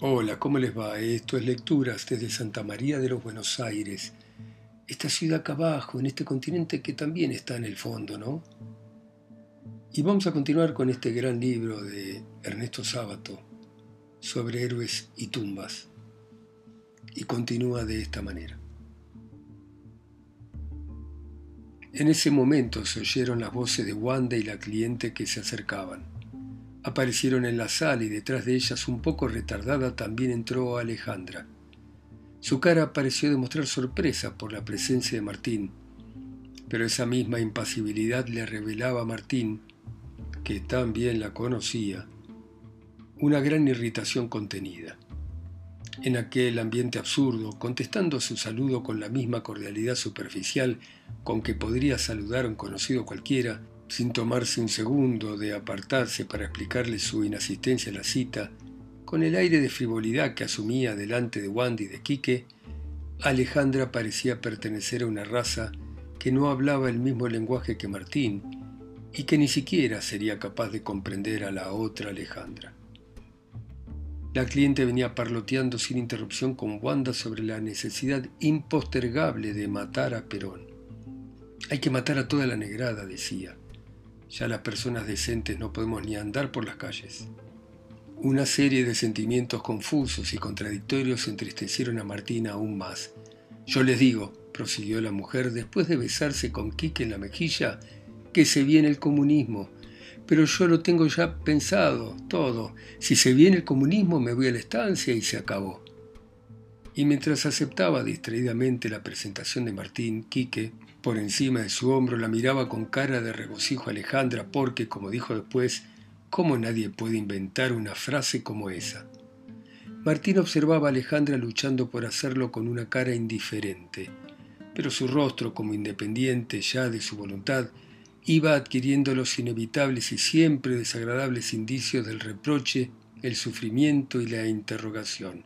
Hola, ¿cómo les va? Esto es Lecturas desde Santa María de los Buenos Aires. Esta ciudad acá abajo, en este continente que también está en el fondo, ¿no? Y vamos a continuar con este gran libro de Ernesto Sábato sobre héroes y tumbas. Y continúa de esta manera. En ese momento se oyeron las voces de Wanda y la cliente que se acercaban. Aparecieron en la sala y detrás de ellas, un poco retardada, también entró Alejandra. Su cara pareció demostrar sorpresa por la presencia de Martín, pero esa misma impasibilidad le revelaba a Martín, que también la conocía, una gran irritación contenida. En aquel ambiente absurdo, contestando su saludo con la misma cordialidad superficial con que podría saludar a un conocido cualquiera, sin tomarse un segundo de apartarse para explicarle su inasistencia a la cita, con el aire de frivolidad que asumía delante de Wandy y de Quique, Alejandra parecía pertenecer a una raza que no hablaba el mismo lenguaje que Martín y que ni siquiera sería capaz de comprender a la otra Alejandra. La cliente venía parloteando sin interrupción con Wanda sobre la necesidad impostergable de matar a Perón. Hay que matar a toda la negrada, decía. Ya las personas decentes no podemos ni andar por las calles. Una serie de sentimientos confusos y contradictorios entristecieron a Martina aún más. Yo les digo, prosiguió la mujer después de besarse con Quique en la mejilla, que se viene el comunismo. Pero yo lo tengo ya pensado, todo. Si se viene el comunismo me voy a la estancia y se acabó. Y mientras aceptaba distraídamente la presentación de Martín, Quique, por encima de su hombro la miraba con cara de regocijo Alejandra porque, como dijo después, ¿cómo nadie puede inventar una frase como esa? Martín observaba a Alejandra luchando por hacerlo con una cara indiferente, pero su rostro, como independiente ya de su voluntad, iba adquiriendo los inevitables y siempre desagradables indicios del reproche, el sufrimiento y la interrogación.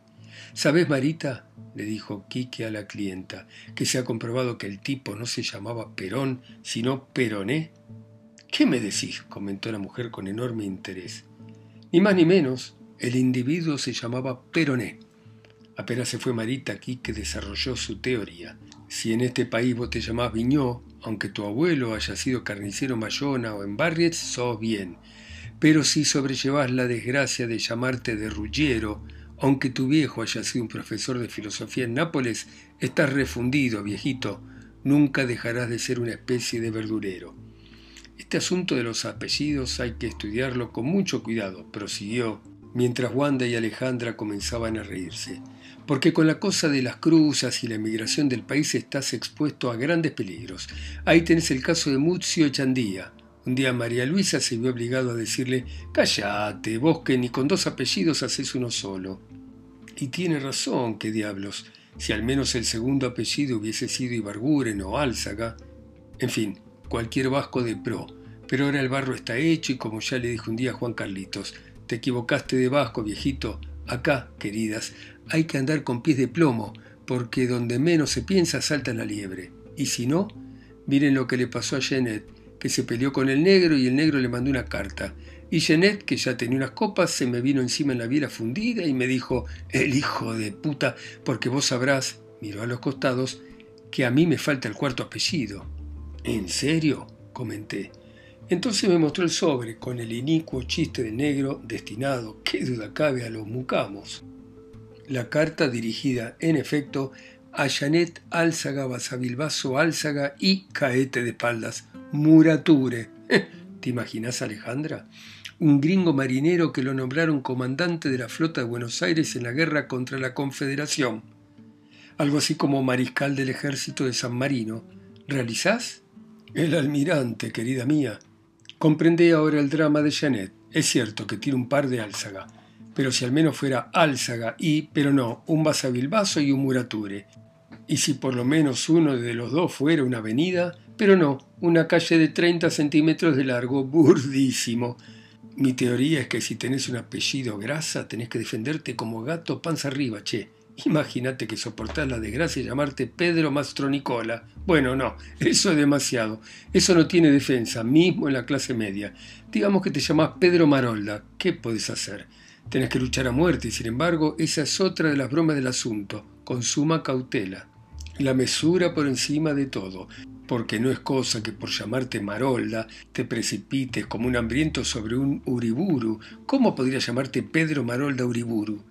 ¿Sabes, Marita? le dijo Quique a la clienta, que se ha comprobado que el tipo no se llamaba Perón, sino Peroné. ¿Qué me decís? comentó la mujer con enorme interés. Ni más ni menos, el individuo se llamaba Peroné. Apenas se fue Marita, Quique desarrolló su teoría. Si en este país vos te llamás Viñó, aunque tu abuelo haya sido carnicero Mayona o en Barriets, sos bien. Pero si sobrellevás la desgracia de llamarte de Ruggiero, aunque tu viejo haya sido un profesor de filosofía en Nápoles, estás refundido, viejito. Nunca dejarás de ser una especie de verdurero. Este asunto de los apellidos hay que estudiarlo con mucho cuidado, prosiguió, mientras Wanda y Alejandra comenzaban a reírse, porque con la cosa de las cruzas y la emigración del país estás expuesto a grandes peligros. Ahí tenés el caso de Muzio Echandía. Un día María Luisa se vio obligado a decirle, cállate, vos que ni con dos apellidos haces uno solo. Y tiene razón, qué diablos, si al menos el segundo apellido hubiese sido Ibarguren o Álzaga. En fin, cualquier vasco de pro. Pero ahora el barro está hecho y como ya le dijo un día Juan Carlitos, te equivocaste de vasco, viejito. Acá, queridas, hay que andar con pies de plomo, porque donde menos se piensa salta la liebre. Y si no, miren lo que le pasó a Janet, que se peleó con el negro y el negro le mandó una carta. Y Jeanette, que ya tenía unas copas, se me vino encima en la viera fundida y me dijo, el hijo de puta, porque vos sabrás, miró a los costados, que a mí me falta el cuarto apellido. ¿En serio? comenté. Entonces me mostró el sobre con el inicuo chiste de negro destinado, qué duda cabe, a los mucamos. La carta dirigida, en efecto, a Janet Álzaga Basavilbaso Álzaga y Caete de Espaldas, Murature. ¿Te imaginas, Alejandra? Un gringo marinero que lo nombraron comandante de la flota de Buenos Aires en la guerra contra la Confederación. Algo así como mariscal del ejército de San Marino. ¿Realizás? El almirante, querida mía. Comprendí ahora el drama de Janet. Es cierto que tiene un par de álzaga, pero si al menos fuera álzaga y, pero no, un basavilbaso y un murature. Y si por lo menos uno de los dos fuera una avenida, pero no, una calle de 30 centímetros de largo, burdísimo, mi teoría es que si tenés un apellido grasa, tenés que defenderte como gato panza arriba, che. Imagínate que soportás la desgracia de llamarte Pedro Mastronicola. Bueno, no, eso es demasiado. Eso no tiene defensa, mismo en la clase media. Digamos que te llamás Pedro Marolda. ¿Qué podés hacer? Tenés que luchar a muerte y sin embargo esa es otra de las bromas del asunto, con suma cautela. La mesura por encima de todo, porque no es cosa que por llamarte Marolda te precipites como un hambriento sobre un Uriburu. ¿Cómo podría llamarte Pedro Marolda Uriburu?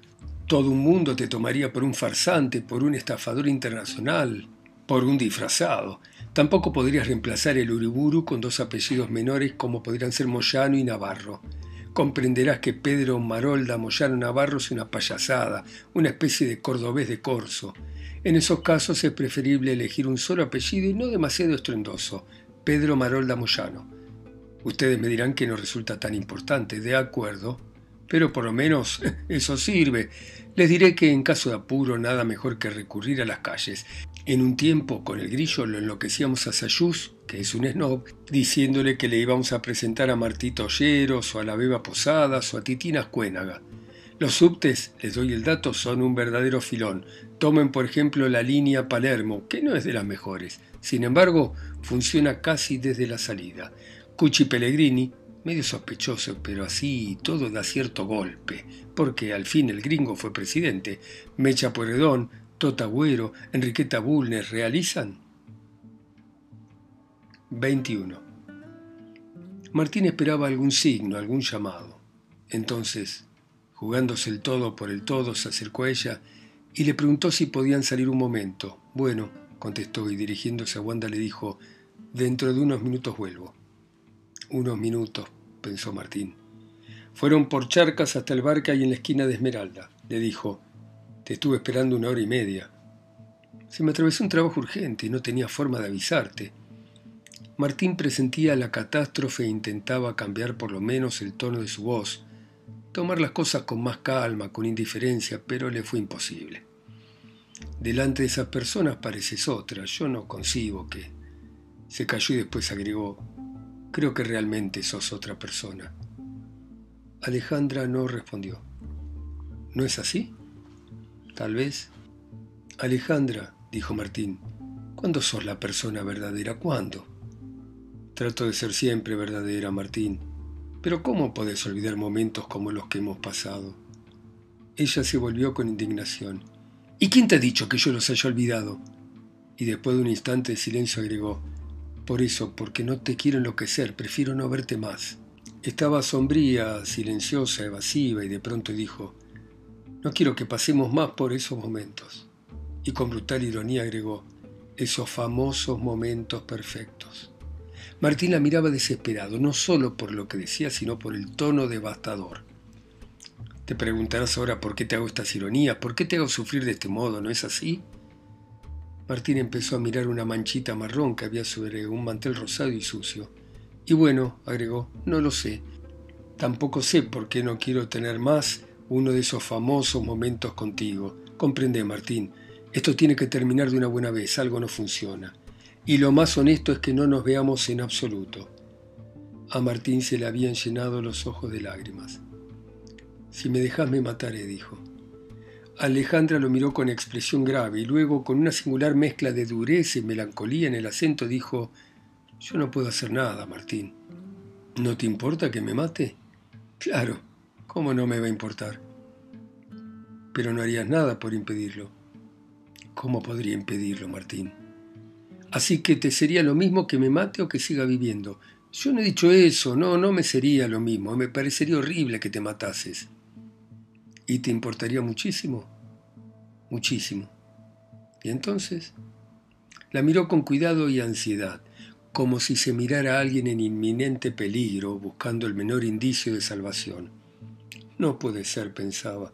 Todo un mundo te tomaría por un farsante, por un estafador internacional, por un disfrazado. Tampoco podrías reemplazar el Uriburu con dos apellidos menores como podrían ser Moyano y Navarro. Comprenderás que Pedro Marolda Moyano Navarro es una payasada, una especie de cordobés de corso. En esos casos es preferible elegir un solo apellido y no demasiado estruendoso, Pedro Marolda Moyano. Ustedes me dirán que no resulta tan importante, de acuerdo, pero por lo menos eso sirve. Les diré que en caso de apuro nada mejor que recurrir a las calles. En un tiempo con el grillo lo enloquecíamos a Sayús, es un snob, diciéndole que le íbamos a presentar a Martito Olleros o a la Beba Posadas o a Titina Escuénaga. Los subtes, les doy el dato, son un verdadero filón. Tomen por ejemplo la línea Palermo, que no es de las mejores. Sin embargo, funciona casi desde la salida. Cuchi Pellegrini, medio sospechoso, pero así todo da cierto golpe, porque al fin el gringo fue presidente. Mecha Pueredón, Tota Güero, Enriqueta Bulnes realizan. 21. Martín esperaba algún signo, algún llamado. Entonces, jugándose el todo por el todo, se acercó a ella y le preguntó si podían salir un momento. Bueno, contestó y dirigiéndose a Wanda le dijo, dentro de unos minutos vuelvo. Unos minutos, pensó Martín. Fueron por charcas hasta el bar que hay en la esquina de Esmeralda. Le dijo, te estuve esperando una hora y media. Se me atravesó un trabajo urgente y no tenía forma de avisarte. Martín presentía la catástrofe e intentaba cambiar por lo menos el tono de su voz, tomar las cosas con más calma, con indiferencia, pero le fue imposible. Delante de esas personas pareces otra, yo no concibo que... Se cayó y después agregó, Creo que realmente sos otra persona. Alejandra no respondió. ¿No es así? Tal vez. Alejandra, dijo Martín, ¿cuándo sos la persona verdadera? ¿Cuándo? Trato de ser siempre verdadera, Martín. Pero ¿cómo podés olvidar momentos como los que hemos pasado? Ella se volvió con indignación. ¿Y quién te ha dicho que yo los haya olvidado? Y después de un instante de silencio agregó, por eso, porque no te quiero enloquecer, prefiero no verte más. Estaba sombría, silenciosa, evasiva, y de pronto dijo, no quiero que pasemos más por esos momentos. Y con brutal ironía agregó, esos famosos momentos perfectos. Martín la miraba desesperado, no solo por lo que decía, sino por el tono devastador. Te preguntarás ahora por qué te hago estas ironías, por qué te hago sufrir de este modo, ¿no es así? Martín empezó a mirar una manchita marrón que había sobre un mantel rosado y sucio. Y bueno, agregó, no lo sé. Tampoco sé por qué no quiero tener más uno de esos famosos momentos contigo. Comprende, Martín, esto tiene que terminar de una buena vez, algo no funciona. Y lo más honesto es que no nos veamos en absoluto. A Martín se le habían llenado los ojos de lágrimas. Si me dejas me mataré, dijo. Alejandra lo miró con expresión grave y luego, con una singular mezcla de dureza y melancolía en el acento, dijo, Yo no puedo hacer nada, Martín. ¿No te importa que me mate? Claro, ¿cómo no me va a importar? Pero no harías nada por impedirlo. ¿Cómo podría impedirlo, Martín? Así que te sería lo mismo que me mate o que siga viviendo. Yo no he dicho eso, no, no me sería lo mismo, me parecería horrible que te matases. ¿Y te importaría muchísimo? Muchísimo. ¿Y entonces? La miró con cuidado y ansiedad, como si se mirara a alguien en inminente peligro, buscando el menor indicio de salvación. No puede ser, pensaba.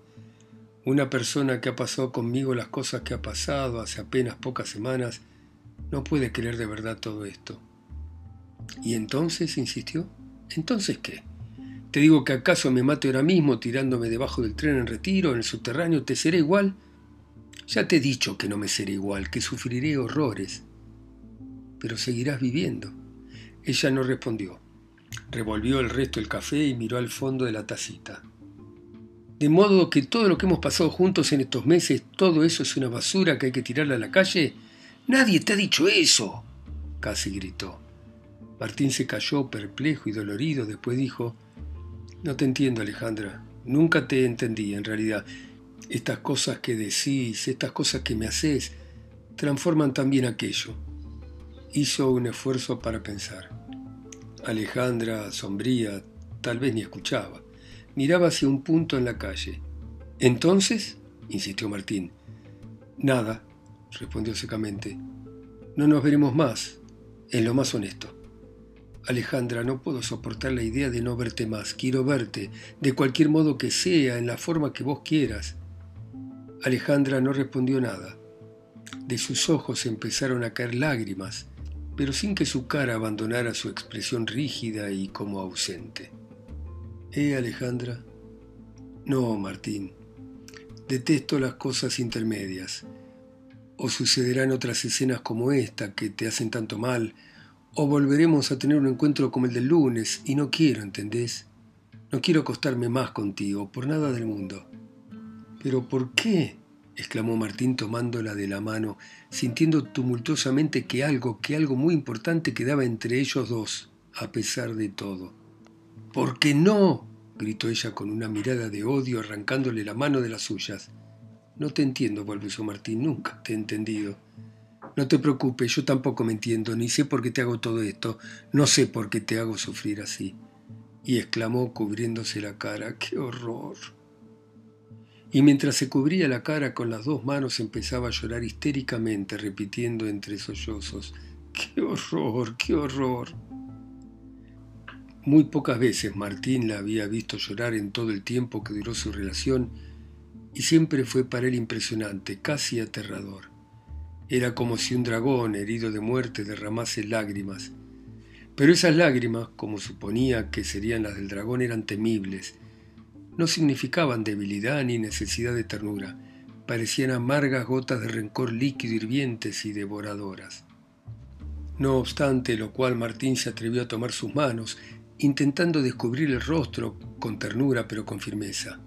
Una persona que ha pasado conmigo las cosas que ha pasado hace apenas pocas semanas no puede creer de verdad todo esto. ¿Y entonces? insistió. ¿Entonces qué? Te digo que acaso me mate ahora mismo tirándome debajo del tren en retiro, en el subterráneo, ¿te seré igual? Ya te he dicho que no me seré igual, que sufriré horrores. Pero seguirás viviendo. Ella no respondió. Revolvió el resto del café y miró al fondo de la tacita. De modo que todo lo que hemos pasado juntos en estos meses, todo eso es una basura que hay que tirarla a la calle. Nadie te ha dicho eso. casi gritó. Martín se cayó perplejo y dolorido, después dijo, no te entiendo, Alejandra. Nunca te entendí, en realidad. Estas cosas que decís, estas cosas que me haces, transforman también aquello. Hizo un esfuerzo para pensar. Alejandra, sombría, tal vez ni escuchaba. Miraba hacia un punto en la calle. ¿Entonces? insistió Martín. Nada, respondió secamente. No nos veremos más, en lo más honesto. Alejandra, no puedo soportar la idea de no verte más. Quiero verte, de cualquier modo que sea, en la forma que vos quieras. Alejandra no respondió nada. De sus ojos empezaron a caer lágrimas, pero sin que su cara abandonara su expresión rígida y como ausente. ¿Eh, Alejandra? No, Martín. Detesto las cosas intermedias. O sucederán otras escenas como esta que te hacen tanto mal, o volveremos a tener un encuentro como el del lunes, y no quiero, ¿entendés? No quiero acostarme más contigo, por nada del mundo. ¿Pero por qué? exclamó Martín tomándola de la mano, sintiendo tumultuosamente que algo, que algo muy importante quedaba entre ellos dos, a pesar de todo. ¿Por qué no? gritó ella con una mirada de odio arrancándole la mano de las suyas. No te entiendo, balbuceó Martín, nunca te he entendido. No te preocupes, yo tampoco me entiendo, ni sé por qué te hago todo esto, no sé por qué te hago sufrir así. Y exclamó cubriéndose la cara, ¡qué horror! Y mientras se cubría la cara con las dos manos empezaba a llorar histéricamente, repitiendo entre sollozos, ¡qué horror, qué horror! Muy pocas veces Martín la había visto llorar en todo el tiempo que duró su relación y siempre fue para él impresionante, casi aterrador. Era como si un dragón herido de muerte derramase lágrimas. Pero esas lágrimas, como suponía que serían las del dragón, eran temibles. No significaban debilidad ni necesidad de ternura. Parecían amargas gotas de rencor líquido hirvientes y devoradoras. No obstante, lo cual Martín se atrevió a tomar sus manos, intentando descubrir el rostro con ternura pero con firmeza.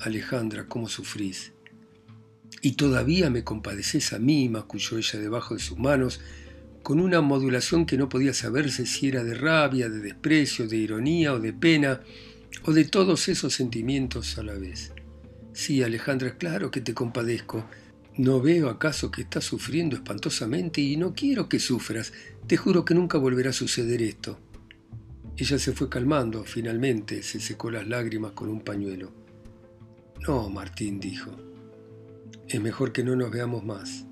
Alejandra, ¿cómo sufrís? Y todavía me compadeces a mí, masculló ella debajo de sus manos, con una modulación que no podía saberse si era de rabia, de desprecio, de ironía o de pena, o de todos esos sentimientos a la vez. Sí, Alejandra, claro que te compadezco. ¿No veo acaso que estás sufriendo espantosamente y no quiero que sufras? Te juro que nunca volverá a suceder esto. Ella se fue calmando, finalmente se secó las lágrimas con un pañuelo. No, Martín dijo. Es mejor que no nos veamos más,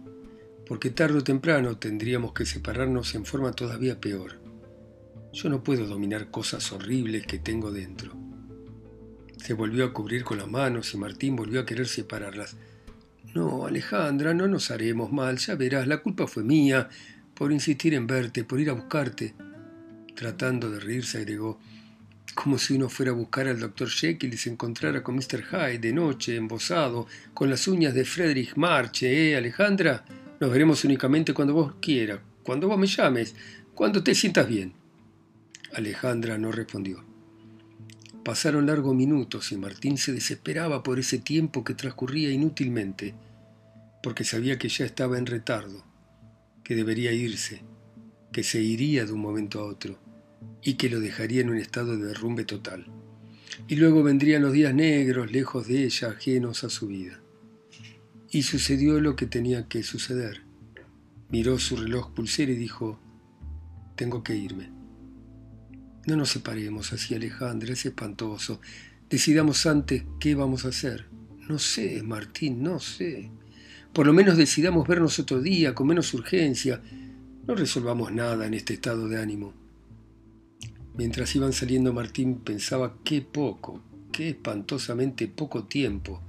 porque tarde o temprano tendríamos que separarnos en forma todavía peor. Yo no puedo dominar cosas horribles que tengo dentro. Se volvió a cubrir con las manos y Martín volvió a querer separarlas. No, Alejandra, no nos haremos mal, ya verás, la culpa fue mía, por insistir en verte, por ir a buscarte. Tratando de reírse, agregó, como si uno fuera a buscar al doctor Jekyll y se encontrara con Mr. Hyde de noche, embosado, con las uñas de Friedrich Marche, ¿eh, Alejandra? Nos veremos únicamente cuando vos quieras, cuando vos me llames, cuando te sientas bien. Alejandra no respondió. Pasaron largos minutos y Martín se desesperaba por ese tiempo que transcurría inútilmente, porque sabía que ya estaba en retardo, que debería irse, que se iría de un momento a otro y que lo dejaría en un estado de derrumbe total. Y luego vendrían los días negros, lejos de ella, ajenos a su vida. Y sucedió lo que tenía que suceder. Miró su reloj pulsera y dijo, tengo que irme. No nos separemos así, Alejandra, es espantoso. Decidamos antes qué vamos a hacer. No sé, Martín, no sé. Por lo menos decidamos vernos otro día, con menos urgencia. No resolvamos nada en este estado de ánimo. Mientras iban saliendo Martín pensaba qué poco, qué espantosamente poco tiempo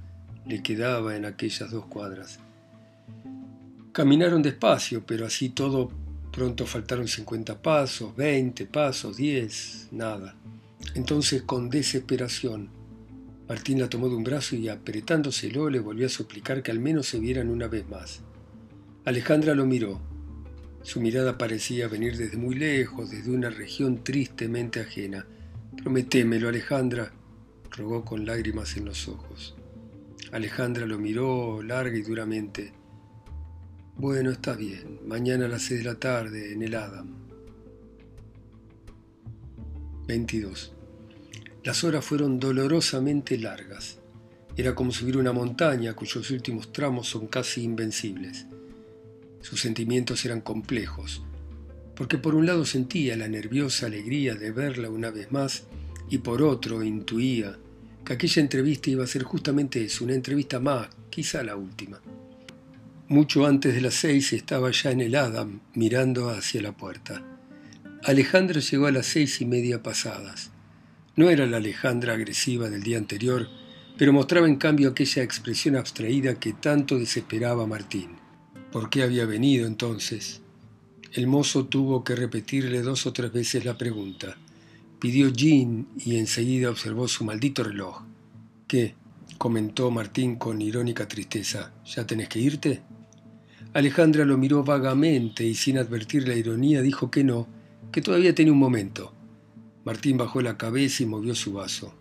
le quedaba en aquellas dos cuadras. Caminaron despacio, pero así todo pronto faltaron 50 pasos, 20 pasos, 10, nada. Entonces, con desesperación, Martín la tomó de un brazo y apretándoselo le volvió a suplicar que al menos se vieran una vez más. Alejandra lo miró, su mirada parecía venir desde muy lejos, desde una región tristemente ajena. Prométemelo, Alejandra, rogó con lágrimas en los ojos. Alejandra lo miró larga y duramente. Bueno, está bien. Mañana a las seis de la tarde en el Adam. 22. Las horas fueron dolorosamente largas. Era como subir una montaña cuyos últimos tramos son casi invencibles. Sus sentimientos eran complejos, porque por un lado sentía la nerviosa alegría de verla una vez más y por otro intuía que aquella entrevista iba a ser justamente eso, una entrevista más, quizá la última. Mucho antes de las seis estaba ya en el Adam, mirando hacia la puerta. Alejandra llegó a las seis y media pasadas. No era la Alejandra agresiva del día anterior, pero mostraba en cambio aquella expresión abstraída que tanto desesperaba Martín. ¿Por qué había venido entonces? El mozo tuvo que repetirle dos o tres veces la pregunta. Pidió gin y enseguida observó su maldito reloj. ¿Qué? comentó Martín con irónica tristeza. ¿Ya tenés que irte? Alejandra lo miró vagamente y sin advertir la ironía dijo que no, que todavía tenía un momento. Martín bajó la cabeza y movió su vaso.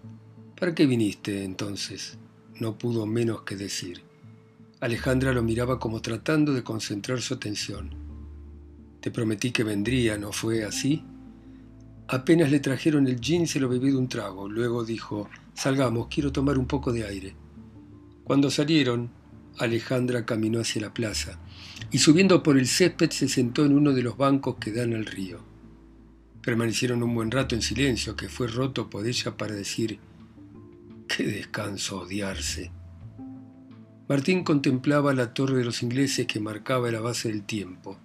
¿Para qué viniste entonces? No pudo menos que decir. Alejandra lo miraba como tratando de concentrar su atención. Te prometí que vendría, ¿no fue así? Apenas le trajeron el gin se lo bebió de un trago. Luego dijo, salgamos, quiero tomar un poco de aire. Cuando salieron, Alejandra caminó hacia la plaza y subiendo por el césped se sentó en uno de los bancos que dan al río. Permanecieron un buen rato en silencio, que fue roto por ella para decir, qué descanso odiarse. Martín contemplaba la torre de los ingleses que marcaba la base del tiempo.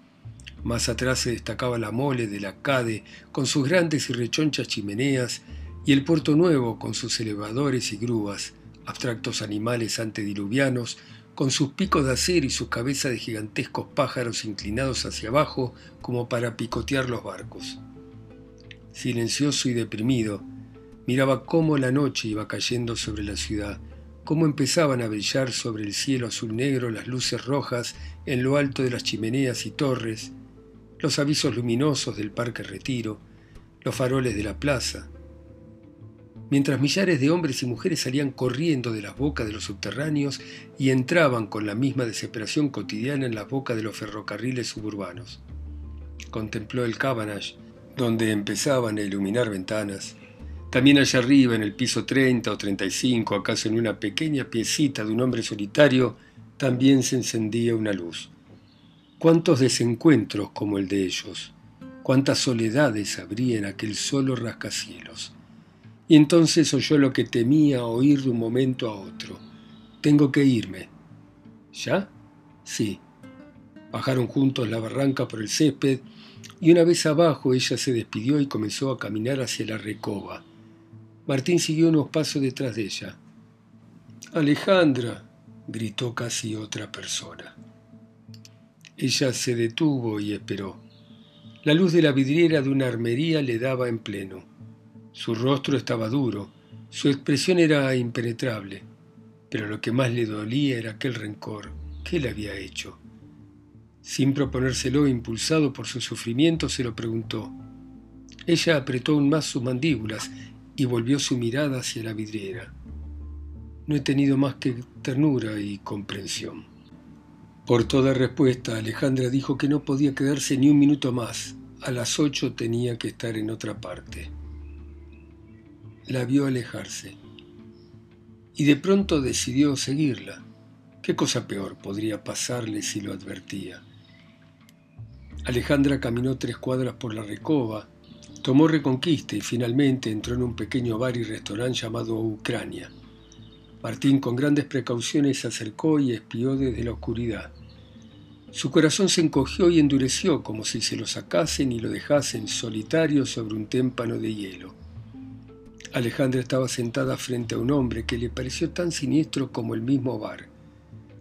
Más atrás se destacaba la mole de la Cade con sus grandes y rechonchas chimeneas y el puerto nuevo con sus elevadores y grúas, abstractos animales antediluvianos con sus picos de acero y sus cabezas de gigantescos pájaros inclinados hacia abajo como para picotear los barcos silencioso y deprimido, miraba cómo la noche iba cayendo sobre la ciudad, cómo empezaban a brillar sobre el cielo azul negro las luces rojas en lo alto de las chimeneas y torres, los avisos luminosos del Parque Retiro, los faroles de la plaza, mientras millares de hombres y mujeres salían corriendo de las bocas de los subterráneos y entraban con la misma desesperación cotidiana en las bocas de los ferrocarriles suburbanos. Contempló el Cabanage, donde empezaban a iluminar ventanas. También allá arriba, en el piso 30 o 35, acaso en una pequeña piecita de un hombre solitario, también se encendía una luz. Cuántos desencuentros como el de ellos, cuántas soledades habría en aquel solo rascacielos. Y entonces oyó lo que temía oír de un momento a otro. Tengo que irme. ¿Ya? Sí. Bajaron juntos la barranca por el césped y una vez abajo ella se despidió y comenzó a caminar hacia la recoba. Martín siguió unos pasos detrás de ella. Alejandra, gritó casi otra persona. Ella se detuvo y esperó. La luz de la vidriera de una armería le daba en pleno. Su rostro estaba duro, su expresión era impenetrable, pero lo que más le dolía era aquel rencor. ¿Qué le había hecho? Sin proponérselo, impulsado por su sufrimiento, se lo preguntó. Ella apretó aún más sus mandíbulas y volvió su mirada hacia la vidriera. No he tenido más que ternura y comprensión. Por toda respuesta, Alejandra dijo que no podía quedarse ni un minuto más. A las ocho tenía que estar en otra parte. La vio alejarse y de pronto decidió seguirla. ¿Qué cosa peor podría pasarle si lo advertía? Alejandra caminó tres cuadras por la recoba, tomó Reconquista y finalmente entró en un pequeño bar y restaurante llamado Ucrania. Martín con grandes precauciones se acercó y espió desde la oscuridad. Su corazón se encogió y endureció como si se lo sacasen y lo dejasen solitario sobre un témpano de hielo. Alejandra estaba sentada frente a un hombre que le pareció tan siniestro como el mismo bar.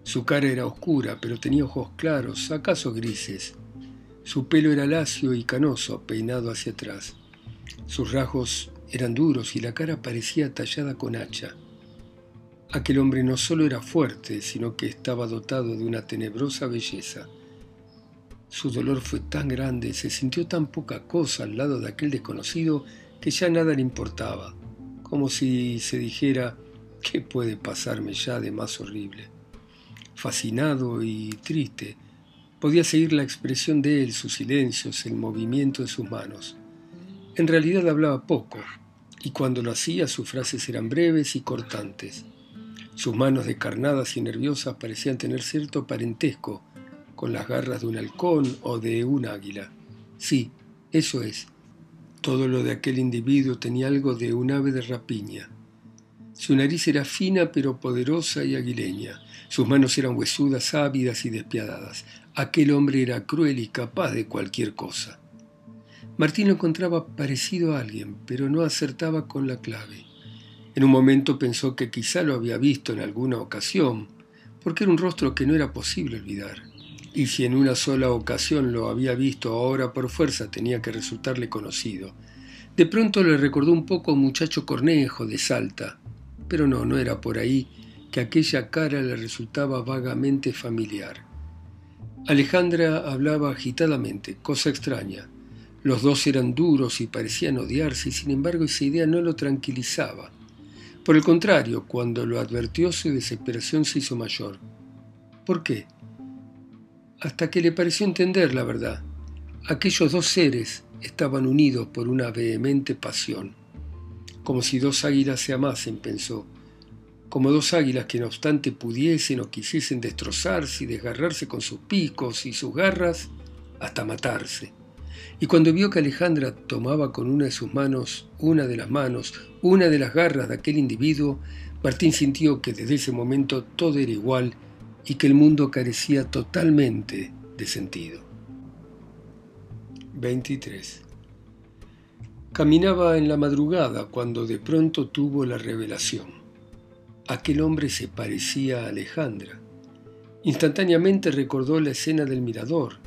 Su cara era oscura, pero tenía ojos claros, acaso grises, su pelo era lacio y canoso, peinado hacia atrás. Sus rasgos eran duros y la cara parecía tallada con hacha. Aquel hombre no solo era fuerte, sino que estaba dotado de una tenebrosa belleza. Su dolor fue tan grande, se sintió tan poca cosa al lado de aquel desconocido que ya nada le importaba, como si se dijera, ¿qué puede pasarme ya de más horrible? Fascinado y triste, Podía seguir la expresión de él, sus silencios, el movimiento de sus manos. En realidad hablaba poco, y cuando lo hacía sus frases eran breves y cortantes. Sus manos descarnadas y nerviosas parecían tener cierto parentesco con las garras de un halcón o de un águila. Sí, eso es. Todo lo de aquel individuo tenía algo de un ave de rapiña. Su nariz era fina pero poderosa y aguileña. Sus manos eran huesudas, ávidas y despiadadas. Aquel hombre era cruel y capaz de cualquier cosa. Martín lo encontraba parecido a alguien, pero no acertaba con la clave. En un momento pensó que quizá lo había visto en alguna ocasión, porque era un rostro que no era posible olvidar. Y si en una sola ocasión lo había visto, ahora por fuerza tenía que resultarle conocido. De pronto le recordó un poco a un muchacho cornejo de Salta, pero no, no era por ahí que aquella cara le resultaba vagamente familiar. Alejandra hablaba agitadamente, cosa extraña. Los dos eran duros y parecían odiarse, y sin embargo esa idea no lo tranquilizaba. Por el contrario, cuando lo advirtió su desesperación se hizo mayor. ¿Por qué? Hasta que le pareció entender la verdad. Aquellos dos seres estaban unidos por una vehemente pasión como si dos águilas se amasen, pensó, como dos águilas que no obstante pudiesen o quisiesen destrozarse y desgarrarse con sus picos y sus garras hasta matarse. Y cuando vio que Alejandra tomaba con una de sus manos una de las manos, una de las garras de aquel individuo, Martín sintió que desde ese momento todo era igual y que el mundo carecía totalmente de sentido. 23. Caminaba en la madrugada cuando de pronto tuvo la revelación. Aquel hombre se parecía a Alejandra. Instantáneamente recordó la escena del mirador,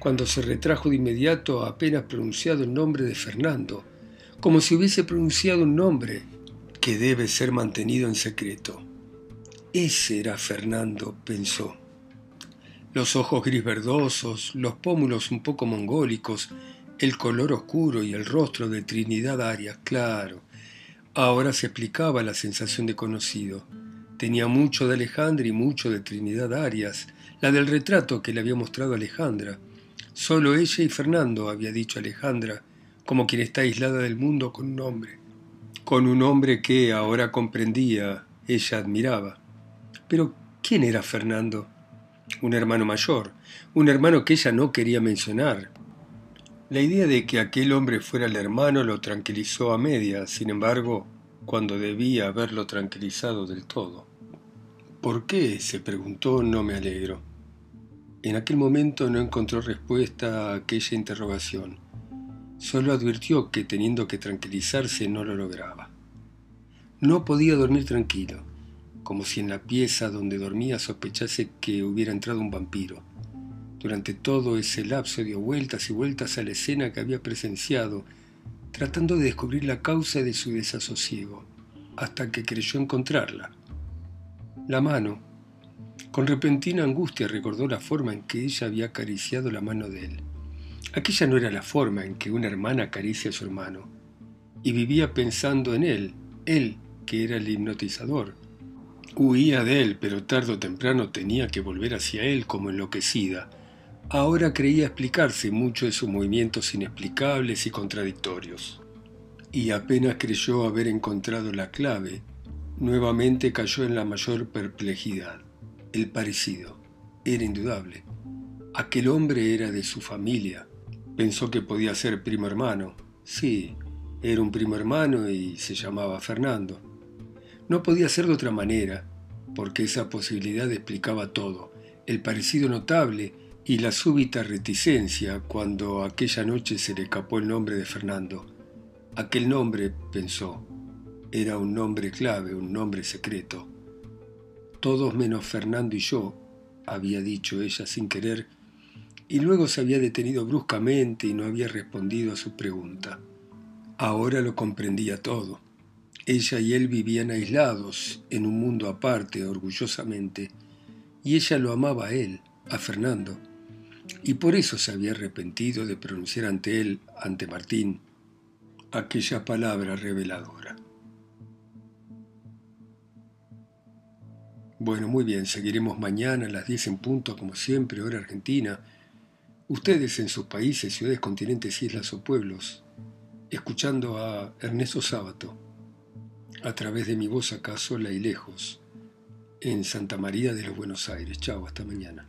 cuando se retrajo de inmediato apenas pronunciado el nombre de Fernando, como si hubiese pronunciado un nombre que debe ser mantenido en secreto. Ese era Fernando, pensó. Los ojos gris verdosos, los pómulos un poco mongólicos, el color oscuro y el rostro de Trinidad Arias, claro. Ahora se explicaba la sensación de conocido. Tenía mucho de Alejandra y mucho de Trinidad Arias, la del retrato que le había mostrado Alejandra. Solo ella y Fernando, había dicho Alejandra, como quien está aislada del mundo con un hombre. Con un hombre que ahora comprendía, ella admiraba. Pero, ¿quién era Fernando? Un hermano mayor, un hermano que ella no quería mencionar, la idea de que aquel hombre fuera el hermano lo tranquilizó a media, sin embargo, cuando debía haberlo tranquilizado del todo. ¿Por qué? se preguntó, no me alegro. En aquel momento no encontró respuesta a aquella interrogación. Solo advirtió que teniendo que tranquilizarse no lo lograba. No podía dormir tranquilo, como si en la pieza donde dormía sospechase que hubiera entrado un vampiro. Durante todo ese lapso dio vueltas y vueltas a la escena que había presenciado, tratando de descubrir la causa de su desasosiego, hasta que creyó encontrarla. La mano. Con repentina angustia recordó la forma en que ella había acariciado la mano de él. Aquella no era la forma en que una hermana acaricia a su hermano, y vivía pensando en él, él que era el hipnotizador. Huía de él, pero tarde o temprano tenía que volver hacia él como enloquecida, Ahora creía explicarse mucho de sus movimientos inexplicables y contradictorios. Y apenas creyó haber encontrado la clave, nuevamente cayó en la mayor perplejidad. El parecido. Era indudable. Aquel hombre era de su familia. Pensó que podía ser primo hermano. Sí, era un primo hermano y se llamaba Fernando. No podía ser de otra manera, porque esa posibilidad explicaba todo. El parecido notable y la súbita reticencia cuando aquella noche se le escapó el nombre de Fernando. Aquel nombre, pensó, era un nombre clave, un nombre secreto. Todos menos Fernando y yo, había dicho ella sin querer, y luego se había detenido bruscamente y no había respondido a su pregunta. Ahora lo comprendía todo. Ella y él vivían aislados, en un mundo aparte, orgullosamente, y ella lo amaba a él, a Fernando y por eso se había arrepentido de pronunciar ante él, ante Martín, aquella palabra reveladora. Bueno, muy bien, seguiremos mañana a las 10 en punto, como siempre, hora argentina. Ustedes en sus países, ciudades, continentes, islas o pueblos, escuchando a Ernesto Sábato, a través de mi voz acaso, la y lejos, en Santa María de los Buenos Aires. Chao, hasta mañana.